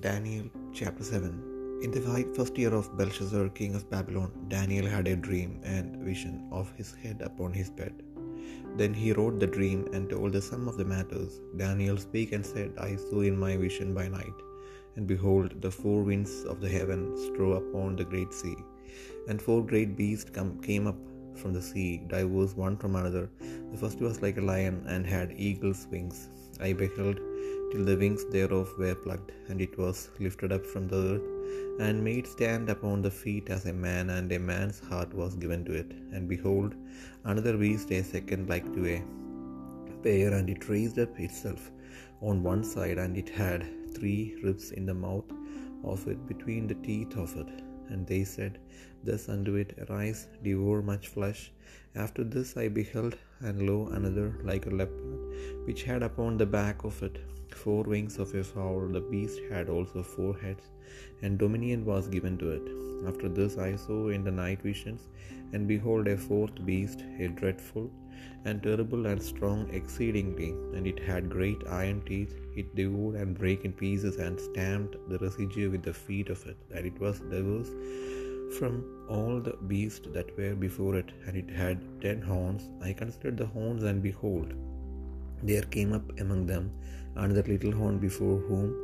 Daniel chapter 7 In the first year of Belshazzar, king of Babylon, Daniel had a dream and vision of his head upon his bed. Then he wrote the dream and told the sum of the matters. Daniel spake and said, I saw in my vision by night, and behold, the four winds of the heaven strove upon the great sea, and four great beasts come, came up from the sea, diverse one from another. The first was like a lion, and had eagle's wings. I beheld till the wings thereof were plucked, and it was lifted up from the earth, and made stand upon the feet as a man, and a man's heart was given to it. And behold, another beast, a second like to a bear, and it raised up itself on one side, and it had three ribs in the mouth of it between the teeth of it. And they said thus unto it, Arise, devour much flesh. After this I beheld, and lo, another like a leopard, which had upon the back of it four wings of a fowl. The beast had also four heads, and dominion was given to it. After this I saw in the night visions, and behold, a fourth beast, a dreadful and terrible and strong exceedingly, and it had great iron teeth. It devoured and brake in pieces, and stamped the residue with the feet of it, and it was diverse from all the beasts that were before it, and it had ten horns. I considered the horns, and behold, there came up among them another little horn before whom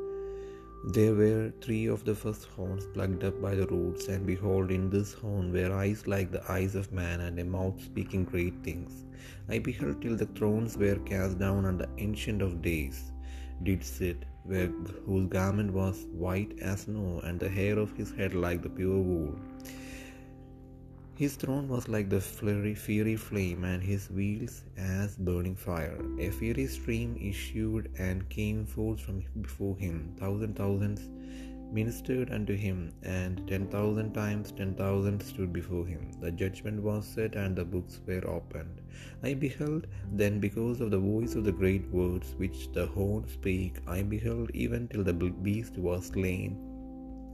there were three of the first horns plucked up by the roots, and behold, in this horn were eyes like the eyes of man, and a mouth speaking great things. I beheld till the thrones were cast down, and the ancient of days did sit, where, whose garment was white as snow, and the hair of his head like the pure wool. His throne was like the fiery, fiery flame, and his wheels as burning fire. A fiery stream issued and came forth from before him. Thousand thousands ministered unto him, and ten thousand times ten thousand stood before him. The judgment was set, and the books were opened. I beheld then, because of the voice of the great words which the horn spake, I beheld even till the beast was slain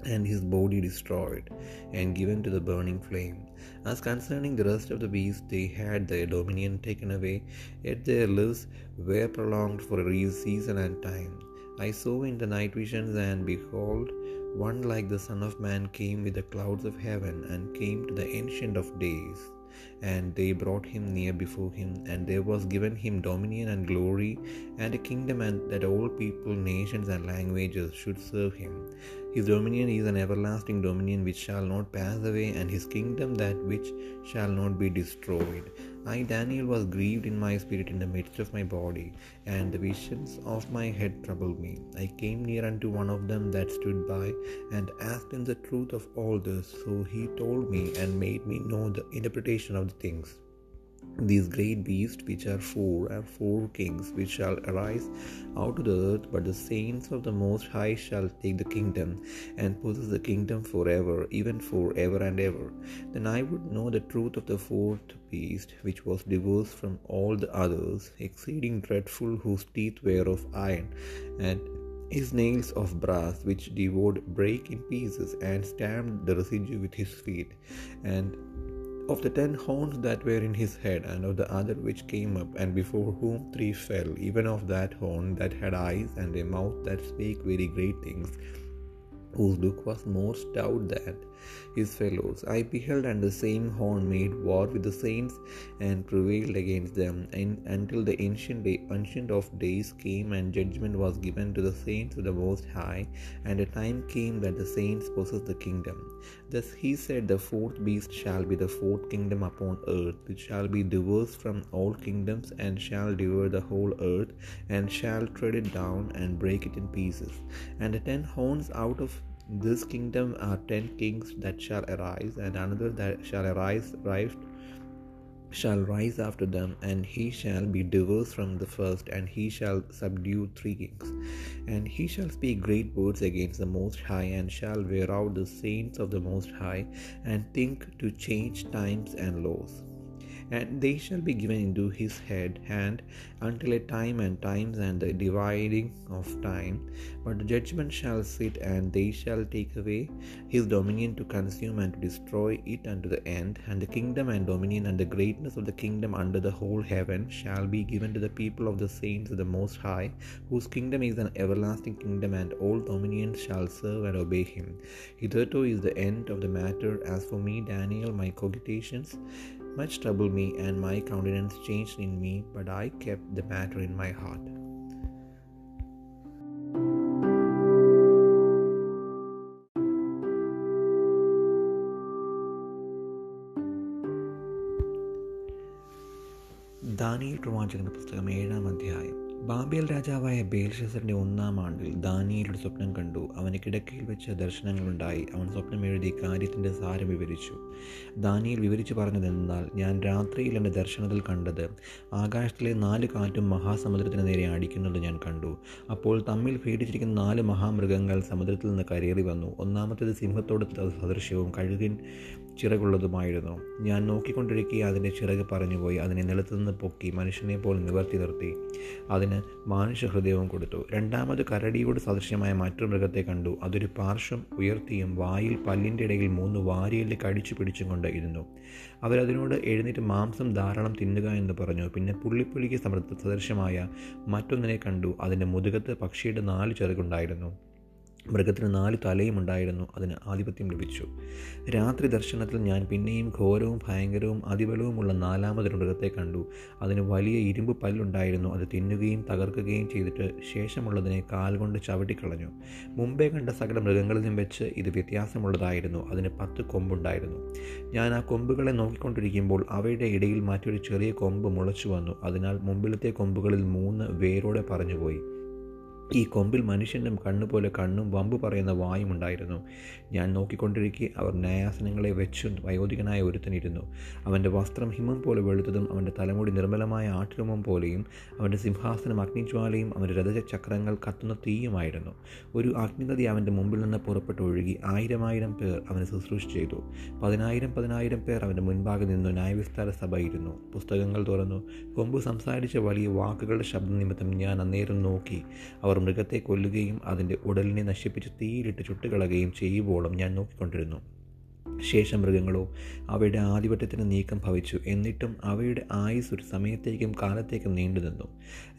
and his body destroyed and given to the burning flame. As concerning the rest of the beasts, they had their dominion taken away, yet their lives were prolonged for a season and time. I saw in the night visions, and behold, one like the Son of Man came with the clouds of heaven, and came to the Ancient of Days. And they brought him near before him, and there was given him dominion and glory, and a kingdom, and that all people, nations, and languages should serve him. His dominion is an everlasting dominion which shall not pass away, and his kingdom that which shall not be destroyed. I, Daniel, was grieved in my spirit in the midst of my body, and the visions of my head troubled me. I came near unto one of them that stood by, and asked him the truth of all this. So he told me and made me know the interpretation of things. These great beasts, which are four, are four kings which shall arise out of the earth, but the saints of the Most High shall take the kingdom and possess the kingdom forever, even for ever and ever. Then I would know the truth of the fourth beast, which was diverse from all the others, exceeding dreadful, whose teeth were of iron, and his nails of brass, which devoured, brake in pieces, and stamped the residue with his feet, and of the ten horns that were in his head, and of the other which came up, and before whom three fell, even of that horn that had eyes and a mouth that spake very great things, whose look was more stout than his fellows. I beheld, and the same horn made war with the saints and prevailed against them, and, until the ancient, day, ancient of days came, and judgment was given to the saints of the Most High, and a time came that the saints possessed the kingdom. Thus he said, The fourth beast shall be the fourth kingdom upon earth, which shall be diverse from all kingdoms, and shall devour the whole earth, and shall tread it down and break it in pieces. And the ten horns out of this kingdom are ten kings that shall arise, and another that shall arise, rise, shall rise after them, and he shall be diverse from the first, and he shall subdue three kings. And he shall speak great words against the Most High, and shall wear out the saints of the Most High, and think to change times and laws. And they shall be given into his head hand until a time and times and the dividing of time. But the judgment shall sit, and they shall take away his dominion to consume and to destroy it unto the end. And the kingdom and dominion and the greatness of the kingdom under the whole heaven shall be given to the people of the saints of the Most High, whose kingdom is an everlasting kingdom, and all dominions shall serve and obey him. Hitherto is the end of the matter. As for me, Daniel, my cogitations much troubled me, and my countenance changed in me, but I kept the matter in my heart. Daniel പ്രവാചകന്റെ പുസ്തകം ഏഴാം അധ്യായം Babel രാജാവായ ബേൽഷസറിന്റെ ഒന്നാം ആണ്ടിൽ ദാനിയയുടെ സ്വപ്നം കണ്ടു. അവന് കിടക്കയിൽ വെച്ച ദർശനങ്ങളുണ്ടായി. അവൻ സ്വപ്നം എഴുതി കാര്യത്തിന്റെ സാരം വിവരിച്ചു. ദാനിയൽ വിവരിച്ചു പറഞ്ഞതെന്നാൽ ഞാൻ രാത്രിയിൽ എന്റെ ദർശനത്തിൽ കണ്ടത് ആകാശത്തിലെ നാല് കാറ്റും മഹാസമുദ്രത്തിന് നേരെ അടിക്കുന്നത് ഞാൻ കണ്ടു. അപ്പോൾ തമ്മിൽ പേടിച്ചിരിക്കുന്ന നാല് മഹാമൃഗങ്ങൾ സമുദ്രത്തിൽ നിന്ന് കരയേറി വന്നു ഒന്നാമത്തേത് സിംഹത്തോട് സദൃശ്യവും കഴുകിൻ ചിറകുള്ളതുമായിരുന്നു. ഞാൻ നോക്കിക്കൊണ്ടിരിക്കെ അതിന്റെ ചിറക് പറഞ്ഞുപോയി. അതിനെ നിലത്തുനിന്ന് പൊക്കി മനുഷ്യനെ പോലെ നിവർത്തി നിർത്തി. അതിന് മാനുഷ്യ ഹൃദയവും കൊടുത്തു. രണ്ടാമത് കരടിയോട് സദൃശ്യമായ മറ്റൊരു മൃഗത്തെ കണ്ടു. അതൊരു പാർശ്വം ഉയർത്തിയും വായിൽ പല്ലിന്റെ ഇടയിൽ മൂന്ന് വാരിയൽ കടിച്ചു പിടിച്ചും കൊണ്ട് ഇരുന്നു. അവരതിനോട് എഴുന്നേറ്റ് മാംസം ധാരാളം തിന്നുക എന്ന് പറഞ്ഞു. പിന്നെ പുള്ളിപ്പുള്ളിക്ക് സമൃദ്ധ സദൃശ്യമായ മറ്റൊന്നിനെ കണ്ടു. അതിന്റെ മുതുകത്ത് പക്ഷിയുടെ നാല് ചെറുകുണ്ടായിരുന്നു. മൃഗത്തിന് നാല് തലയും ഉണ്ടായിരുന്നു. അതിന് ആധിപത്യം ലഭിച്ചു. രാത്രി ദർശനത്തിൽ ഞാൻ പിന്നെയും ഘോരവും ഭയങ്കരവും അതിബലവുമുള്ള നാലാമതൊരു മൃഗത്തെ കണ്ടു. അതിന് വലിയ ഇരുമ്പ് പല്ലുണ്ടായിരുന്നു. അത് തിന്നുകയും തകർക്കുകയും ചെയ്തിട്ട് ശേഷമുള്ളതിനെ കാൽ കൊണ്ട് ചവിട്ടിക്കളഞ്ഞു. മുമ്പേ കണ്ട സകല മൃഗങ്ങളിൽ നിന്നും വെച്ച് ഇത് വ്യത്യാസമുള്ളതായിരുന്നു. അതിന് പത്ത് കൊമ്പുണ്ടായിരുന്നു. ഞാൻ ആ കൊമ്പുകളെ നോക്കിക്കൊണ്ടിരിക്കുമ്പോൾ അവയുടെ ഇടയിൽ മറ്റൊരു ചെറിയ കൊമ്പ് മുളച്ചു വന്നു. അതിനാൽ മുമ്പിലത്തെ കൊമ്പുകളിൽ മൂന്ന് വേരോടെ പറഞ്ഞുപോയി. ഈ കൊമ്പിൽ മനുഷ്യന്റെ കണ്ണുപോലെ കണ്ണും വമ്പ് പറയുന്ന വായും ഉണ്ടായിരുന്നു. ഞാൻ നോക്കിക്കൊണ്ടിരിക്കെ അവർ ന്യായാസനങ്ങളെ വെച്ചു വയോധികനായ ഒരുത്തനിരുന്നു അവന്റെ വസ്ത്രം ഹിമം പോലെ വെളുത്തതും അവന്റെ തലമുടി നിർമ്മലമായ ആട്ടിലുമം പോലെയും അവന്റെ സിംഹാസനം അഗ്നിജ്വാലയും അവന്റെ രഥചക്രങ്ങൾ കത്തുന്ന തീയുമായിരുന്നു. ഒരു അഗ്നിനദി അവന്റെ മുമ്പിൽ നിന്ന് പുറപ്പെട്ട് ഒഴുകി ആയിരമായിരം പേർ അവനെ ശുശ്രൂഷ ചെയ്തു. പതിനായിരം പതിനായിരം പേർ അവന്റെ മുൻപാകെ നിന്നു ന്യായവിസ്താര സഭ ഇരുന്നു പുസ്തകങ്ങൾ തുറന്നു. കൊമ്പ് സംസാരിച്ച വലിയ വാക്കുകളുടെ ശബ്ദം നിമിത്തം ഞാൻ അന്നേരം നോക്കി. അവർ മൃഗത്തെ കൊല്ലുകയും അതിന്റെ ഉടലിനെ നശിപ്പിച്ച് തീയിലിട്ട് ചുട്ടുകളയുകയും ചെയ്യുമ്പോളും ഞാൻ നോക്കിക്കൊണ്ടിരുന്നു. ശേഷം മൃഗങ്ങളോ അവയുടെ ആധിപത്യത്തിന് നീക്കം ഭവിച്ചു. എന്നിട്ടും അവയുടെ ആയുസ് ഒരു സമയത്തേക്കും കാലത്തേക്കും നീണ്ടു നിന്നു.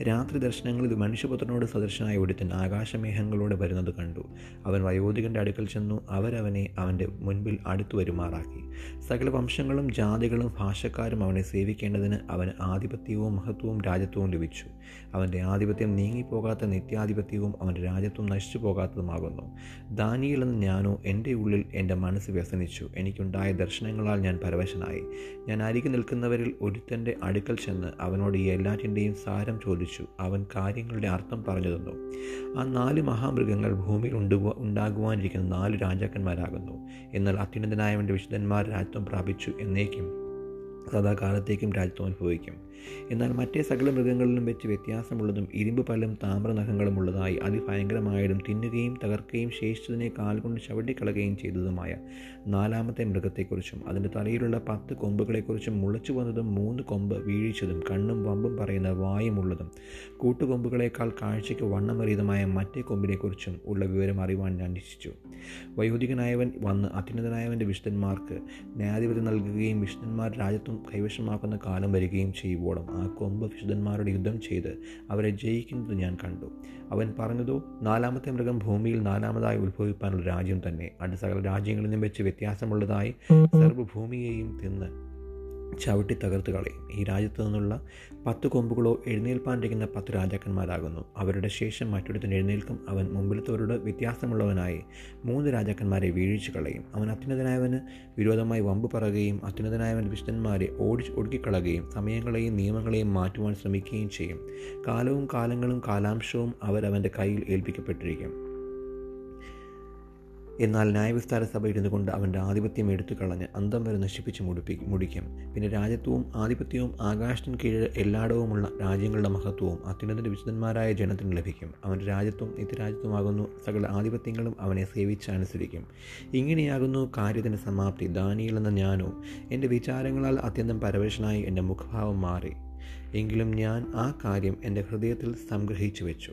രാത്രി ദർശനങ്ങളിൽ മനുഷ്യപുത്രനോട് സദൃശനായ ഒരുത്തൻ ആകാശമേഹങ്ങളോട് വരുന്നത് കണ്ടു. അവൻ വയോധികന്റെ അടുക്കൽ ചെന്നു. അവരവനെ അവന്റെ മുൻപിൽ അടുത്തു വരുമാറാക്കി. സകല വംശങ്ങളും ജാതികളും ഭാഷക്കാരും അവനെ സേവിക്കേണ്ടതിന് അവന് ആധിപത്യവും മഹത്വവും രാജ്യത്വവും ലഭിച്ചു. അവന്റെ ആധിപത്യം നീങ്ങിപ്പോകാത്ത നിത്യാധിപത്യവും അവന്റെ രാജ്യത്വം നശിച്ചു പോകാത്തതുമാകുന്നു ദാനിയിൽ നിന്ന് ഞാനോ എന്റെ ഉള്ളിൽ എന്റെ മനസ്സ് വ്യസനിച്ചു. എനിക്കുണ്ടായ ദർശനങ്ങളാൽ ഞാൻ പരവശനായി. ഞാൻ അരികെ നിൽക്കുന്നവരിൽ ഒരുത്തന്റെ അടുക്കൽ ചെന്ന് അവനോട് ഈ എല്ലാറ്റിന്റെയും സാരം ചോദിച്ചു. അവൻ കാര്യങ്ങളുടെ അർത്ഥം പറഞ്ഞു തന്നു. ആ നാല് മഹാമൃഗങ്ങൾ ഭൂമിയിൽ ഉണ്ട് ഉണ്ടാകുവാനിരിക്കുന്ന നാല് രാജാക്കന്മാരാകുന്നു. എന്നാൽ അത്യുന്നതനായവന്റെ വിശുദ്ധന്മാർ രാജ്യം പ്രാപിച്ചു എന്നേക്കും സദാകാലത്തേക്കും രാജ്യത്വം അനുഭവിക്കും. എന്നാൽ മറ്റേ സകല മൃഗങ്ങളിലും വെച്ച് വ്യത്യാസമുള്ളതും ഇരുമ്പ് പല്ലും താമ്രനഖങ്ങളും ഉള്ളതായി അതിഭയങ്കരമായതും തിന്നുകയും തകർക്കുകയും ശേഷിച്ചതിനെ കാൽകൊണ്ട് ചവിട്ടിക്കളയുകയും ചെയ്തതുമായ നാലാമത്തെ മൃഗത്തെക്കുറിച്ചും അതിന്റെ തലയിലുള്ള പത്ത് കൊമ്പുകളെക്കുറിച്ചും മുളച്ചു വന്നതും മൂന്ന് കൊമ്പ് വീഴിച്ചതും കണ്ണും വമ്പും പറയുന്ന വായുമുള്ളതും കൂട്ടുകൊമ്പുകളേക്കാൾ കാഴ്ചയ്ക്ക് വണ്ണമറിയതുമായ മറ്റേ കൊമ്പിനെക്കുറിച്ചും ഉള്ള വിവരം അറിയുവാൻ ഞാൻ നിശ്ചിച്ചു വയോധികനായവൻ വന്ന് അത്യുന്നതനായവന്റെ വിഷ്ണന്മാർക്ക് ന്യായാധിപതി നൽകുകയും വിഷ്ണന്മാർ രാജ്യത്വം കൈവശമാക്കുന്ന കാലം വരികയും ചെയ്യുവോളം ആ കൊമ്പ് വിശുദ്ധന്മാരോട് യുദ്ധം ചെയ്ത് അവരെ ജയിക്കുന്നത് ഞാൻ കണ്ടു. അവൻ പറഞ്ഞതോ നാലാമത്തെ മൃഗം ഭൂമിയിൽ നാലാമതായി ഉത്ഭവിപ്പാനുള്ള രാജ്യം തന്നെ. അടുത്ത സകല രാജ്യങ്ങളിൽ നിന്നും വെച്ച് വ്യത്യാസമുള്ളതായി സർവഭൂമിയെയും തിന്ന് ചവിട്ടി തകർത്ത് കളയും. ഈ രാജ്യത്തു നിന്നുള്ള പത്ത് കൊമ്പുകളോ എഴുന്നേൽപ്പാനിരിക്കുന്ന പത്ത് രാജാക്കന്മാരാകുന്നു. അവരുടെ ശേഷം മറ്റൊരുത്തൻ എഴുന്നേൽക്കും. അവൻ മുമ്പിലത്തവരോട് വ്യത്യാസമുള്ളവനായി മൂന്ന് രാജാക്കന്മാരെ വീഴ്ച കളയും. അവൻ അത്യുന്നതനായവന് വിരോധമായി വമ്പ് പറയുകയും അത്യുന്നതനായവൻ വിശുദ്ധന്മാരെ ഓടി ഒടുക്കിക്കളയുകയും സമയങ്ങളെയും നിയമങ്ങളെയും മാറ്റുവാൻ ശ്രമിക്കുകയും ചെയ്യും. കാലവും കാലങ്ങളും കാലാംശവും അവരവന്റെ കയ്യിൽ ഏൽപ്പിക്കപ്പെട്ടിരിക്കും. എന്നാൽ ന്യായവിസ്താര സഭ ഇരുന്നു കൊണ്ട് അവന്റെ ആധിപത്യം എടുത്തു കളഞ്ഞ് അന്തം വരെ നശിപ്പിച്ച് മുടിപ്പി മുടിക്കും. പിന്നെ രാജ്യത്വവും ആധിപത്യവും ആകാശത്തിന് കീഴിൽ എല്ലായിടവുമുള്ള രാജ്യങ്ങളുടെ മഹത്വവും അത്യുന്നതിന്റെ വിശുദ്ധന്മാരായ ജനത്തിന് ലഭിക്കും. അവന്റെ രാജ്യത്വം നിത്യരാജ്യത്വമാകുന്നു. സകല ആധിപത്യങ്ങളും അവനെ സേവിച്ച് അനുസരിക്കും. ഇങ്ങനെയാകുന്നു കാര്യത്തിന്റെ സമാപ്തി. ദാനിയിൽ എന്ന ഞാനോ എന്റെ വിചാരങ്ങളാൽ അത്യന്തം പരവശനായി എന്റെ മുഖഭാവം മാറി. എങ്കിലും ഞാൻ ആ കാര്യം എന്റെ ഹൃദയത്തിൽ സംഗ്രഹിച്ചു വെച്ചു.